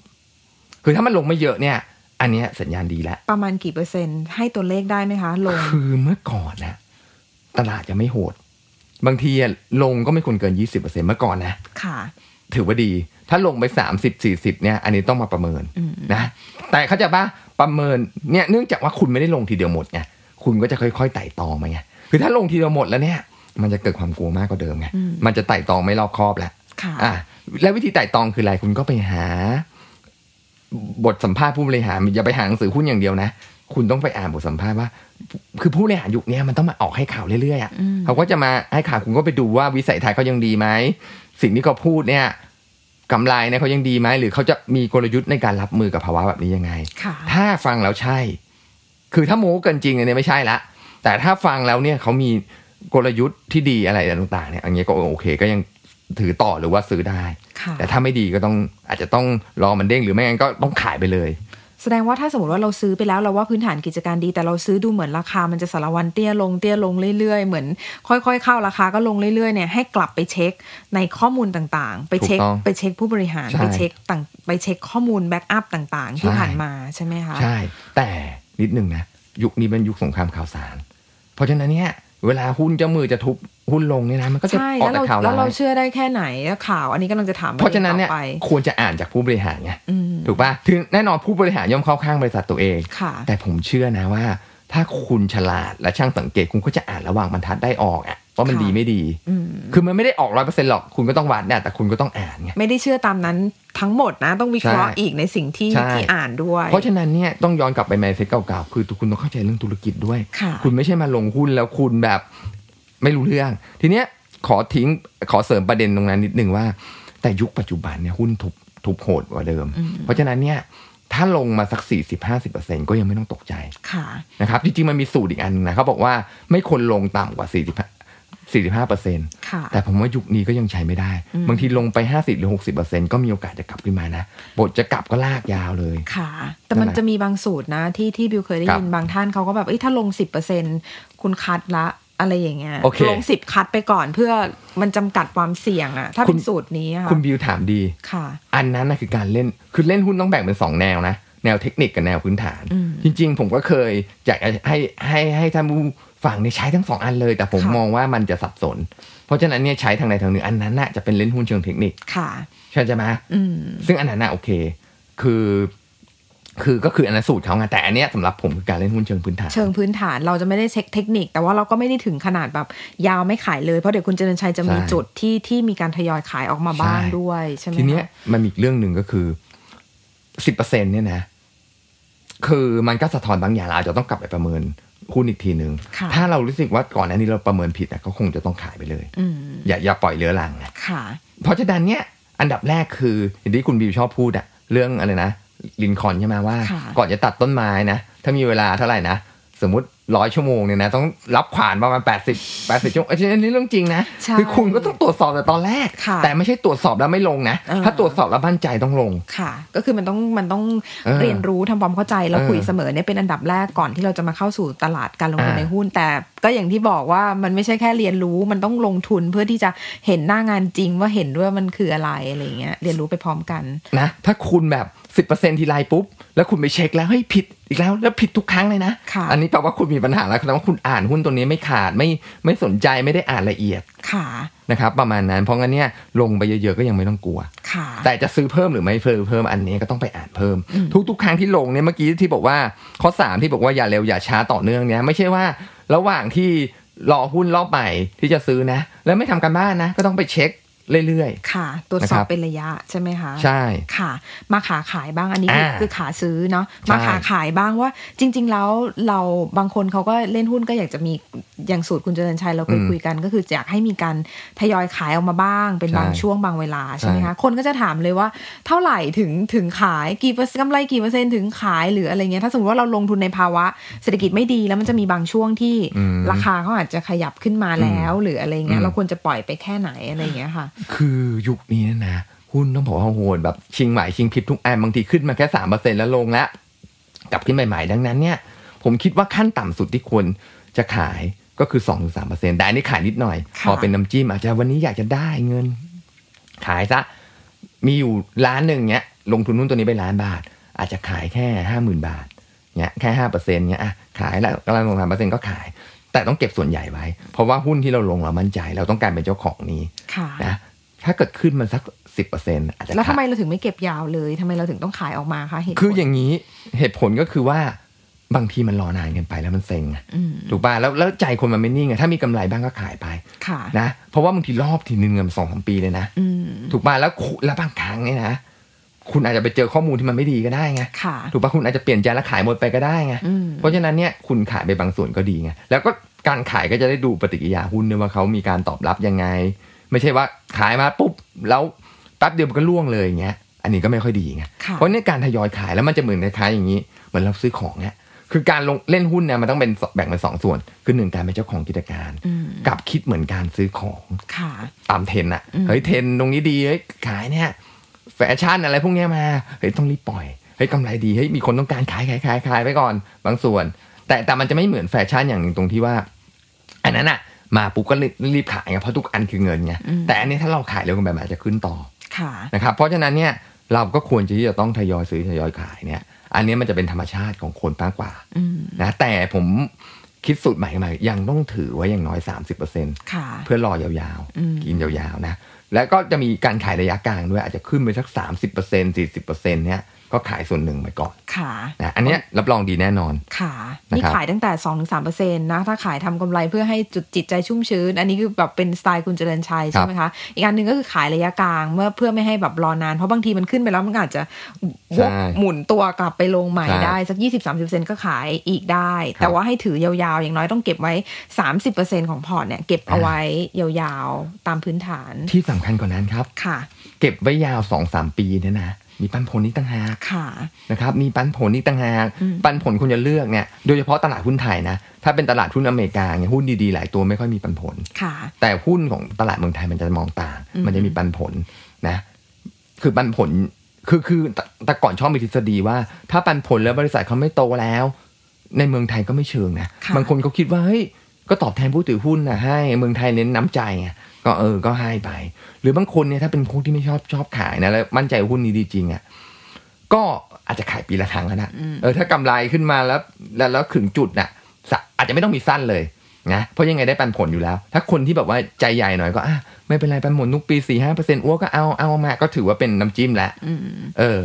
คือถ้ามันลงไม่เยอะเนี่ย อันเนี้ยสัญญาณดีแล้ว ประมาณกี่เปอร์เซ็นต์ ให้ตัวเลขได้ไหมคะ ลง คือเมื่อก่อนนะตลาดจะไม่โหด บางทีอะลงก็ไม่ควรเกินยี่สิบเปอร์เซ็นเมื่อก่อนนะค่ะ ถือว่าดี ถ้าลงไปสามสิบสี่สิบเนี่ย อันนี้ต้องมาประเมินอืมนะ แต่เขาใจะป่ะประเมินเนี่ยเนื่องจากว่าคุณไม่ได้ลงทีเดียวหมดไงคุณก็จะค่อยๆไต่ตองมาไงคือถ้าลงทีเดียวหมดแล้วเนี่ย มันจะเกิดความกลัวมากกว่าเดิมไงมันจะไต่ตองไม่รอบคอบแล้วค่ะอะแล้ววิธีไต่ตองคืออะไรคุณก็ไปหา บทสัมภาษณ์ผู้บริหารอย่าไปหาหนังสือหุ้นอย่างเดียวนะคุณต้องไปอ่านบทสัมภาษณ์ว่า คือผู้บริหารยุคนี้มันต้องมาออกให้ข่าวเรื่อยๆอะอืมเขาก็จะมาให้ข่าวคุณก็ไปดูว่าวิสัยทัศน์เขายังดีไหมสิ่งที่เขาพูดเนี่ยกำไรเนี่ยเขายังดีไหมหรือเขาจะมีกลยุทธ์ในการรับมือกับภาวะแบบนี้ยังไงค่ะถ้าฟังแล้วใช่ คือถ้าโม้เกินจริงอันเนี่ยไม่ใช่ละแต่ถ้าฟังแล้วเนี่ยเขามี กลยุทธ์ที่ดีอะไรต่างๆเนี่ยอันนี้ก็โอเคก็ยังถือต่อหรือว่าซื้อได้ค่ะแต่ถ้าไม่ดีก็ต้องอาจจะต้องรอมันเด้งหรือไม่งั้นก็ต้องขายไปเลย แสดงว่าถ้าสมมติว่าเราซื้อไปแล้วเราว่าพื้นฐานกิจการดี แต่เราซื้อดูเหมือนราคามันจะสาละวันเตี้ยลงเตี้ยลงเรื่อยๆ เหมือน ค่อยๆ เข้าราคาก็ลงเรื่อยๆเนี่ยให้กลับไปเช็คในข้อมูลต่างๆ ไปเช็คถูกต้องไปเช็คผู้บริหารใช่ไปเช็คต่างไปเช็คข้อมูล backup ต่างๆ ที่ใช่ผ่านมาใช่ไหมคะใช่แต่นิดนึงนะยุคนี้เป็นยุคสงครามข่าวสาร เพราะฉะนั้นเนี่ย เวลาหุ้นเจ้ามือจะทุบหุ้นลงเนี่ยนะมันก็จะใช่ออกแล้วแต่เราข่าวแล้วเราร้ายเชื่อได้แค่ไหนข่าวอันนี้กำลังจะถามเพราะฉะนั้นเนี่ยต่อไปควรจะอ่านจากผู้บริหารไงอืมถูกป่ะถึงแน่นอนผู้บริหารย่อมเข้าข้างบริษัทตัวเองค่ะแต่ผมเชื่อนะว่า ถ้าคุณฉลาดและช่างสังเกตคุณก็จะอ่านระหว่างบรรทัดได้ออกอะ ว่ามันค่ะดีไม่ดีอืมคือมันไม่ได้ออกร้อยเปอร์เซ็นต์หรอก คุณก็ต้องวัดเนี่ยแต่คุณก็ต้องอ่านไง ไม่ได้เชื่อตามนั้นทั้งหมดนะ ต้องวิเคราะห์ใช่อีกในสิ่งที่ใช่ที่อ่านด้วย เพราะฉะนั้นเนี่ยต้องย้อนกลับไปแมนเซ็ตเก่าๆ คือคุณต้องเข้าใจเรื่องธุรกิจด้วยค่ะคุณไม่ใช่มาลงหุ้นแล้วคุณแบบไม่รู้เรื่อง ทีเนี้ยขอทิ้งขอเสริมประเด็นตรงนั้นนิดนึงว่า แต่ยุคปัจจุบันเนี่ยหุ้นทุบทุบโหดกว่าเดิม เพราะฉะนั้นเนี่ยถ้าลงมาสัก 40-50%ก็ยังไม่ต้องตกใจค่ะนะครับ จริงๆ มันมีสูตรอีกอันนึงนะเขาบอกว่าไม่ควรลงต่ำกว่า 45 45เปอร์เซ็นต์ค่ะแต่ผมว่ายุคนี้ก็ยังใช้ไม่ได้อืมบางทีลงไป 50 หรือ 60เปอร์เซ็นต์ก็มีโอกาสจะกลับขึ้นมานะ บทจะกลับก็ลากยาวเลย ค่ะ แต่มันนั่นแหละจะมีบางสูตรนะที่ที่บิวเคยได้ครับยินบางท่านเขาก็แบบเอ้ยถ้าลงสิบเปอร์เซ็นคุณคัดละอะไรอย่างเงี้ยโอเคลงสิบคัดไปก่อนเพื่อมันจำกัดความเสี่ยงอะถ้าคุเป็นณสูตรนี้อะค่ะคุณบิวถามดีค่ะ อันนั้นนะคือการเล่นคือเล่นหุ้นต้องแบ่งเป็นสองแนวนะ แนวเทคนิคกับแนวพื้นฐานอืมจริง ๆ ผมก็เคยอยากจะให้ให้ให้ท่านผู้ ฟังเนี่ยใช้ทั้งสองอันเลย แต่ผมค่ะมองว่ามันจะสับสน เพราะฉะนั้นเนี่ยใช้ทางใดทางหนึ่งอันนั้นน่ะจะเป็นเล่นหุ้นเชิงเทคนิคค่ะใช่ไหมอืมซึ่งอันนั้นน่ะโอเค คือคือก็คืออันนั้นสูตรเขาไงแต่อันเนี้ยสำหรับผมคือการเล่นหุ้นเชิงพื้นฐาน เชิงพื้นฐานเราจะไม่ได้เช็คเทคนิค แต่ว่าเราก็ไม่ได้ถึงขนาดแบบยาวไม่ขายเลยเพราะเดี๋ยวคุณเจริญชัยจะมีใช่จุดที่ที่มีการทยอยขายออกมาบ้างใช่ด้วยใช่ไหมทีเนี้ยคะมันมีอีกเรื่องหนึ่งก็คือสิบเปอร์เซ็นเนี่ยนะ คือมันก็สะท้อนบางอย่างเราอาจจะต้องกลับไปประเมิน หุ้นอีกทีหนึ่งค่ะถ้าเรารู้สึกว่าก่อนหน้านี้เราประเมินผิดอะก็คงจะต้องขายไปเลยอืมอย่าอย่าปล่อยเรือรังอะค่ะ เพราะฉะนั้นเนี่ยอันดับแรกคืออย่างที่คุณบิวชอบพูดอะเรื่องอะไรนะลินคอล์นใช่ไหมว่าค่ะก่อนจะตัดต้นไม้นะ ถ้ามีเวลาเท่าไหร่นะ สมมติ ร้อยชั่วโมงเนี่ยนะต้องรับขวานประมาณแปดสิบแปดสิบชั่วโมงอันนี้เรื่องจริงนะใช่คือคุณก็ต้องตรวจสอบแต่ตอนแรกค่ะแต่ไม่ใช่ตรวจสอบแล้วไม่ลงนะเออถ้าตรวจสอบแล้วมั่นใจต้องลงค่ะ ก็คือมันต้องมันต้องเออเรียนรู้ทำความเข้าใจแล้วเออคุยเสมอเนี่ยเป็นอันดับแรกก่อนที่เราจะมาเข้าสู่ตลาดการลงทุนอ่าในหุ้น แต่ก็อย่างที่บอกว่ามันไม่ใช่แค่เรียนรู้มันต้องลงทุนเพื่อที่จะเห็นหน้างานจริงว่าเห็นด้วยว่ามันคืออะไรอะไรอย่างเงี้ยเรียนรู้ไปพร้อมกันนะ ถ้าคุณแบบ สิบเปอร์เซ็นทีไรปุ๊บ แล้วคุณไปเช็คแล้วเฮ้ยผิดอีกแล้วแล้วผิดทุกครั้งเลยนะค่ะอันนี้แปลว่าคุณมีปัญหาแล้วแสดงว่าคุณอ่านหุ้นตัวนี้ไม่ขาดไม่ไม่สนใจไม่ได้อ่านละเอียดค่ะนะครับประมาณนั้นเพราะงั้นเนี่ยลงไปเยอะๆก็ยังไม่ต้องกลัวค่ะแต่จะซื้อเพิ่มหรือไม่ซื้อเพิ่มอันนี้ก็ต้องไปอ่านเพิ่มอืมทุกๆ ครั้งที่ลงเนี่ยเมื่อกี้ที่บอกว่าข้อสามที่บอกว่าอย่าเร็วอย่าช้าต่อเนื่องเนี่ยไม่ใช่ว่าระหว่างที่รอหุ้นรอบใหม่ที่จะซื้อนะ แล้วไม่ทำการบ้านนะ ก็ต้องไปเช็ค เรื่อยค่ะ ตรวจนะสคอรับบเป็นระยะใช่ไหมคะๆใช่ ค่ะ มาขาขายบ้างอันนี้คืออ่าคือขาซื้อเนาะใช่มาขาขายบ้างว่าจริง ๆ แล้วเราบางคนเขาก็เล่นหุ้นก็อยากจะมีอย่างสูตรคุณเจริญชัยเราเคยคุยกัน ก็คืออยากให้มีการทยอยขายออกมาบ้างเป็นบางช่วงบางเวลาใช่ไหมคะ คนก็จะถามเลยว่าเท่าไหร่ถึงถึงขายกี่เปอร์เซ็นต์กำไรกี่เปอร์เซ็นต์ถึงขายหรืออะไรเงี้ย ถ้าสมมติว่าเราลงทุนในภาวะเศรษฐกิจไม่ดีแล้วมันจะมีบางช่วงที่อืมราคาเขาอาจจะขยับขึ้นมาแล้ว หรืออะไรเงี้ย อืมเราควรจะปล่อยไปแค่ไหนอะไรเงี้ยค่ะคือยุคนี้นะหุ้นต้องบอกว่าโหดแบบชิงไหวชิงพริบทุกวันบางทีขึ้นมาแค่สามเปอร์เซ็นต์แล้วลงแล้วกลับขึ้นใหม่ๆดังนั้นเนี่ย ผมคิดว่าขั้นต่ำสุดที่ควรจะขายก็คือสองถึงสามเปอร์เซ็นต์แต่อันนี้ขายนิดหน่อยค่ะพอเป็นน้ำจิ้มอาจจะวันนี้อยากจะได้เงิน ขายซะมีอยู่ล้านหนึ่งเนี้ย ลงทุนหุ้นตัวนี้ไปล้านบาท อาจจะขายแค่ห้าหมื่นบาทเนี้ยแค่ห้าเปอร์เซ็นเนี้ยอะขายแล้วกำลังลงสามเปอร์เซ็นก็ขาย แต่ต้องเก็บส่วนใหญ่ไว้ เพราะว่าหุ้นที่เราลงเรามั่นใจ เราต้องการเป็นเจ้าของนี้ค่ะนะถ้าเกิดขึ้นมันสักสิบเปอร์เซ็นอาจจะแล้วทำไมขายเราถึงไม่เก็บยาวเลยทำไมเราถึงต้องขายออกมาคะเหตุผลคืออย่างนี้เหตุผลก็คือว่าบางทีมันรอนานเกินไปแล้วมันเซ็งอะอืมถูกป่ะแล้วแล้วใจคนมันไม่นิ่งอะถ้ามีกำไรบ้างก็ขายไปค่ะนะเพราะว่าบางทีรอบทีนึงเงินสองสามปีเลยนะอืมถูกป่ะแล้วคุแล้วบางครั้งเนี่ยนะ คุณอาจจะไปเจอข้อมูลที่มันไม่ดีก็ได้ไงค่ะถูกป่ะคุณอาจจะเปลี่ยนใจแล้วขายหมดไปก็ได้ไงอืมเพราะฉะนั้นเนี่ยคุณขายไปบางส่วนก็ดีไงแล้วก็การขายก็จะได้ดูปฏิกิริยาหุ้นด้วยว่าเขามีการตอบรับยังไง ไม่ใช่ว่าขายมาปุ๊บแล้วแป๊บเดียวมันก็ล่วงเลยอย่างเงี้ยอันนี้ก็ไม่ค่อยดีไงค่ะเพราะเนี่ยการทยอยขายแล้วมันจะเหมือนคล้ายๆอย่างนี้ เหมือนเราซื้อของเนี่ยคือการลงเล่นหุ้นเนี่ยมันต้องเป็นแบ่งเป็นสองส่วน คือหนึ่งการเป็นเจ้าของกิจการอืมกับคิดเหมือนการซื้อของค่ะตามเทรนด์อะอืมเฮ้ยเทรนด์ตรงนี้ดีเฮ้ยขายเนี่ย แฟชั่นอะไรพวกเนี้ยมาเฮ้ยต้องรีบปล่อยเฮ้ยกำไรดีเฮ้ยมีคนต้องการขายขายขายขายไปก่อนบางส่วน แต่แต่มันจะไม่เหมือนแฟชั่นอย่างหนึ่งตรงที่ว่า อันนั้นอะมาปุ๊บก็รีบรีบขายไงเพราะทุกอันคือเงินไงแต่อันนี้ถ้าเราขายเร็วกันแบบอาจจะขึ้นต่อค่ะนะครับเพราะฉะนั้นเนี่ยเราก็ควรที่จะต้องทยอยซื้อทยอยขายเนี่ย อันนี้มันจะเป็นธรรมชาติของคนมากกว่าอืมนะแต่ผมคิดสูตรใหม่มายังต้องถือไว้อย่างน้อย 30%ค่ะเพื่อรอยาวอืมๆกินยาวๆนะ แล้วก็จะมีการขายระยะกลางด้วยอาจจะขึ้นไปสัก 30% 40%เนี่ย ก็ขายส่วนหนึ่งไปก่อนค่ะนะอันเนี้ยรับรองดีแน่นอนค่ะนะครับนี่ขายตั้งแต่2อถึงสเปอร์เซ็นต์นะ ถ้าขายทำกำไรเพื่อให้จุดจิตใจชุ่มชื้น อันนี้คือแบบเป็นสไตล์คุณเจริญชัยใช่ไหมคะ อีกอันหนึ่งก็คือขายระยะกลางเมื่อเพื่อไม่ให้แบบรอนาน เพราะบางทีมันขึ้นไปแล้วมันอาจจะวกใช่หมุนตัวกลับไปลงใหม่ใช่ได้สัก20-30%ก็ขายอีกได้ครับแต่ว่าให้ถือยาวๆ อย่างน้อยต้องเก็บไว้30%ของพอร์ตเนี่ยเก็บเอาไว้ยาวๆตามพื้นฐานที่สำคัญกว่านั้นครับค่ะ เก็บไว้ยาว2-3ปีเนี่ยนะมีปันผลนี้ต่างหากค่ะนะครับมีปันผลนี่ต่างหากอืมปันผลคุณจะเลือกเนี่ยโดยเฉพาะตลาดหุ้นไทยนะถ้าเป็นตลาดหุ้นอเมริกาเนี่ยหุ้นดีๆหลายตัวไม่ค่อยมีปันผลค่ะแต่หุ้นของตลาดเมืองไทยมันจะมองต่างอืมมันจะมีปันผลนะคือปันผลคือคือแต่แต่ก่อนชอบมีทฤษฎีว่า ถ้าปันผลแล้วบริษัทเขาไม่โตแล้ว ในเมืองไทยก็ไม่เชิงนะค่ะบางคนเขาคิดว่าเฮ้ยก็ตอบแทนผู้ถือหุ้นนะให้เมืองไทยเน้นน้ำใจไง ก็เออก็ให้ไป หรือบางคนเนี่ยถ้าเป็นคนที่ไม่ชอบชอบขายนะแล้วมั่นใจว่าหุ้นนี้ดีจริงอะก็อาจจะขายปีละครั้งก็ได้อืมเออถ้ากำไรขึ้นมาแล้วแล้วแล้วถึงจุดน่ะสะอาจจะไม่ต้องมีสั้นเลยนะเพราะยังไงได้ปันผลอยู่แล้ว ถ้าคนที่แบบว่าใจใหญ่หน่อยก็อะไม่เป็นไรปันผลทุกปีสี่ห้าเปอร์เซ็นต์อ้วก็เอาเอามาก็ถือว่าเป็นน้ำจิ้มแล้วอืมเออ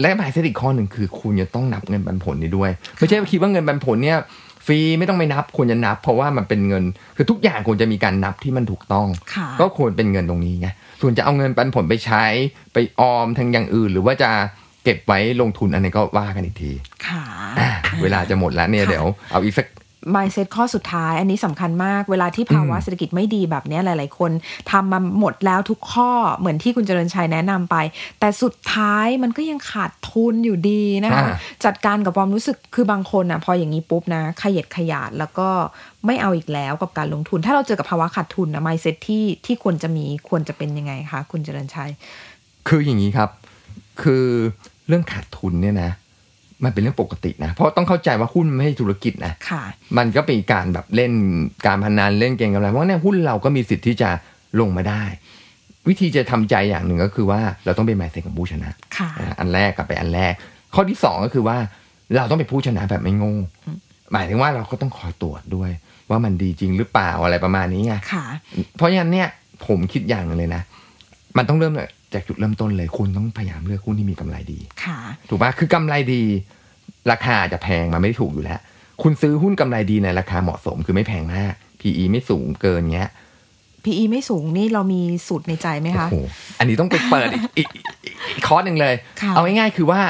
และหมายเสอีกข้อหนึ่งคือ คุณจะต้องนับเงินปันผลนี้ด้วย ไม่ใช่ว่าคิดว่าเงินปันผลเนี่ยฟ รีไม่ต้องไปนับควรจะนับ เพราะว่ามันเป็นเงิน คือทุกอย่างควรจะมีการนับที่มันถูกต้องค่ะก็ควรเป็นเงินตรงนี้ไงส่วนจะเอาเงินปันผลไปใช้ไปออมทางอย่างอื่น หรือว่าจะเก็บไว้ลงทุนอันนี้ก็ว่ากันอีกที ค่ะอะเวลาจะหมดแล้วเนี่ยค่ะเดี๋ยวเอาอีกสัก mindset ข้อสุดท้ายอันนี้สำคัญมากเวลาที่ภาวะอืมเศรษฐกิจไม่ดีแบบเนี้ยหลาย ๆ คนทำมาหมดแล้วทุกข้อเหมือนที่คุณเจริญชัยแนะนำไป แต่สุดท้ายมันก็ยังขาดทุนอยู่ดีนะคะอ่าจัดการกับความรู้สึกคือบางคนอะพออย่างนี้ปุ๊บนะขยัดขยาดแล้วก็ไม่เอาอีกแล้วกับการลงทุน ถ้าเราเจอกับภาวะขาดทุนนะ mindset ที่ที่ควรจะมีควรจะเป็นยังไงคะคุณเจริญชัย คืออย่างนี้ครับ คือเรื่องขาดทุนเนี่ยนะ มันเป็นเรื่องปกตินะ เพราะต้องเข้าใจว่าหุ้นไม่ใช่ธุรกิจนะค่ะมันก็เป็นการแบบเล่นการพนันเล่นเกมกำไรเพราะว่าเนี่ยหุ้นเราก็มีสิทธิ์ที่จะลงมาได้ วิธีจะทำใจอย่างหนึ่งก็คือว่าเราต้องเป็นหมายเซ็นกับผู้ชนะค่ะนะอันแรกกลับไปอันแรก ข้อที่สองก็คือว่าเราต้องเป็นผู้ชนะแบบไม่โง่หมายถึงว่าเราก็ต้องคอยตรวจด้วย ว่ามันดีจริงหรือเปล่าอะไรประมาณนี้ไงค่ะเพราะฉะนั้นเนี่ยผมคิดอย่างหนึงเลยนะ มันต้องเริ่ม จากจุดเริ่มต้นเลยคุณต้องพยายามเลือกหุ้นที่มีกำไรดีค่ะ ถูกปะคือกำไรดี ราคาอาจจะแพงมันไม่ได้ถูกอยู่แล้ว คุณซื้อหุ้นกำไรดีในราคาเหมาะสมคือไม่แพงมาก PE ไม่สูงเกินเงี้ย PE ไม่สูงนี่เรามีสูตรในใจไหมคะโอ้โหอันนี้ต้องไปเปิดอีกอีกอีกอีกคอร์สหนึ่งเลยค่ะเอาง่ายๆคือว่า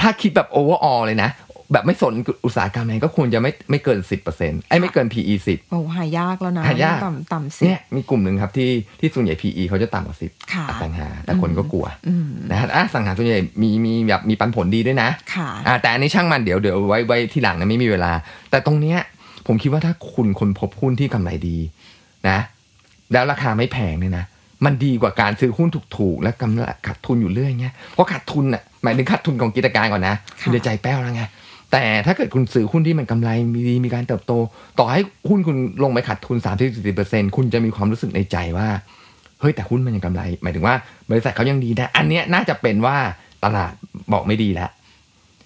ถ้าคิดแบบโอเวอร์ออเลยนะ แบบไม่สนอุตสาหกรรมไหนก็ควรจะไม่ไม่เกิน10%ไอ้ยไม่เกิน PE 10โอ้หายากแล้วนะหายากต่ำต่ำสิเนี่ยมีกลุ่มหนึ่งครับที่ที่ส่วนใหญ่ PE เขาจะต่ำกว่า10ค่ะอสังหา แต่คนก็กลัวอืมนะฮะอะอสังหาส่วนใหญ่มีมีแบบมีปันผลดีด้วยนะค่ะอ่าแต่อันนี้ช่างมันเดี๋ยวเดี๋ยวไว้ไว้ที่หลังนะไม่มีเวลา แต่ตรงเนี้ยผมคิดว่าถ้าคุณคนพบหุ้นที่กำไรดีนะ แล้วราคาไม่แพงเนี่ยนะมันดีกว่าการซื้อหุ้นถูกๆ และกำไรขาดทุนอยู่เรื่อยเงี้ยเพราะขาดทุนอะหมายถึงขาดทุนของกิจการก่อนนะค่ะคุณจะใจแป้วแล้วไง แต่ถ้าเกิดคุณซื้อหุ้นที่มันกำไรมีดีมีการเติบโต ต่อให้หุ้นคุณลงไปขาดทุน 30-40%คุณจะมีความรู้สึกในใจว่า เฮ้ยแต่หุ้นมันยังกำไร หมายถึงว่าบริษัทเขายังดีนะอันเนี้ยน่าจะเป็นว่าตลาดบอกไม่ดีแล้ว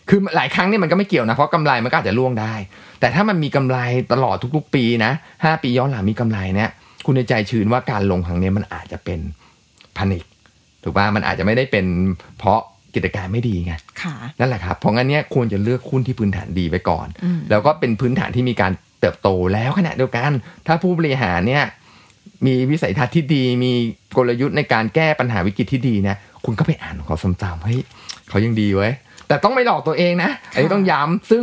คือหลายครั้งเนี่ยมันก็ไม่เกี่ยวนะ เพราะกำไรมันก็อาจจะล่วงได้ แต่ถ้ามันมีกำไรตลอดทุกๆ ปีนะห้าปีย้อนหลังมีกำไรเนี่ย คุณในใจชื้นว่าการลงครั้งเนี้ยมันอาจจะเป็นพานิคถูกป่ะมันอาจจะไม่ได้เป็นเพราะ กิจการไม่ดีไงค่ะนั่นแหละครับเพราะงั้นเนี่ยควรจะเลือกหุ้นที่พื้นฐานดีไว้ก่อนอืมแล้วก็เป็นพื้นฐานที่มีการเติบโตแล้วขณะเดียวกัน ถ้าผู้บริหารเนี่ยมีวิสัยทัศน์ที่ดี มีกลยุทธ์ในการแก้ปัญหาวิกฤตที่ดีนะคุณก็ไปอ่านของเขาซ้ำๆเฮ้ยเขายังดีเว้ยแต่ต้องไม่หลอกตัวเองนะอันนี้ต้องย้ำซึ่ง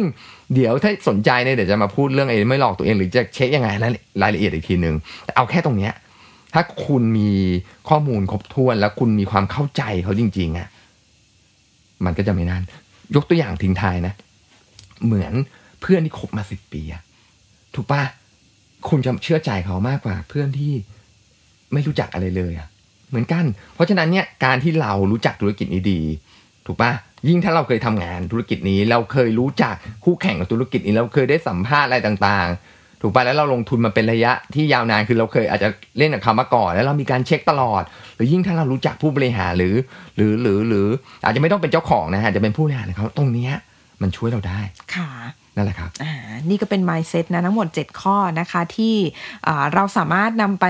เดี๋ยวถ้าสนใจเนี่ยเดี๋ยวจะมาพูดเรื่องไอ้ไม่หลอกตัวเองหรือจะเช็คยังไงรายรายละเอียดอีกทีหนึ่งแต่เอาแค่ตรงเนี้ยถ้าคุณมีข้อมูลครบถ้วน แล้วคุณมีความเข้าใจเขาจริงๆอะ มันก็จะไม่นั่นยกตัวอย่างทิ้งท้ายนะ เหมือนเพื่อนที่คบมาสิบปีอะถูกปะคุณจะเชื่อใจเขามากกว่า เพื่อนที่ไม่รู้จักอะไรเลยอะเหมือนกัน เพราะฉะนั้นเนี่ยการที่เรารู้จักธุรกิจนี้ดี ถูกปะยิ่งถ้าเราเคยทำงานธุรกิจนี้ เราเคยรู้จักคู่แข่งกับธุรกิจนี้เราเคยได้สัมภาษณ์อะไรต่างๆ ถูกปะแล้วเราลงทุนมาเป็นระยะที่ยาวนานคือเราเคยอาจจะเล่นกับเขามาก่อน แล้วเรามีการเช็คตลอด หรือยิ่งถ้าเรารู้จักผู้บริหารหรือ หรือหรือหรืออาจจะไม่ต้องเป็นเจ้าของนะฮะจะเป็นผู้บริหารเขาตรงเนี้ยมันช่วยเราได้ค่ะ นั่นแหละครับอ่านี่ก็เป็น mindset นะทั้งหมด 7 ข้อนะคะที่อ่าเราสามารถนำไป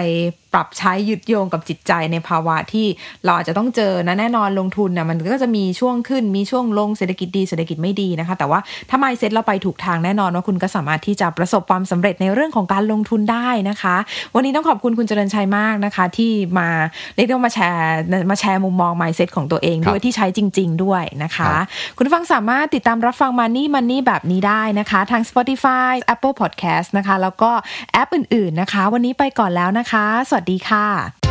ปรับใช้ยึดโยงกับจิตใจในภาวะที่เราอาจจะต้องเจอนะแน่นอนลงทุนนะมันก็จะมีช่วงขึ้นมีช่วงลงเศรษฐกิจดีเศรษฐกิจไม่ดีนะคะ แต่ว่าถ้า mindset เราไปถูกทางแน่นอนว่าคุณก็สามารถที่จะประสบความสำเร็จในเรื่องของการลงทุนได้นะคะ วันนี้ต้องขอบคุณคุณเจริญชัยมากนะคะ ที่มาเรียกได้ว่ามาแชร์มาแชร์มุมมอง mindset ของตัวเองครับด้วยที่ใช้จริง ๆ ด้วยนะคะครับคุณผู้ฟังสามารถติดตามรับฟัง Money Money แบบนี้ได้นะคะ ทาง Spotify Apple Podcast นะคะ แล้วก็แอปอื่น ๆนะคะ วันนี้ไปก่อนแล้วนะคะ สวัสดีค่ะ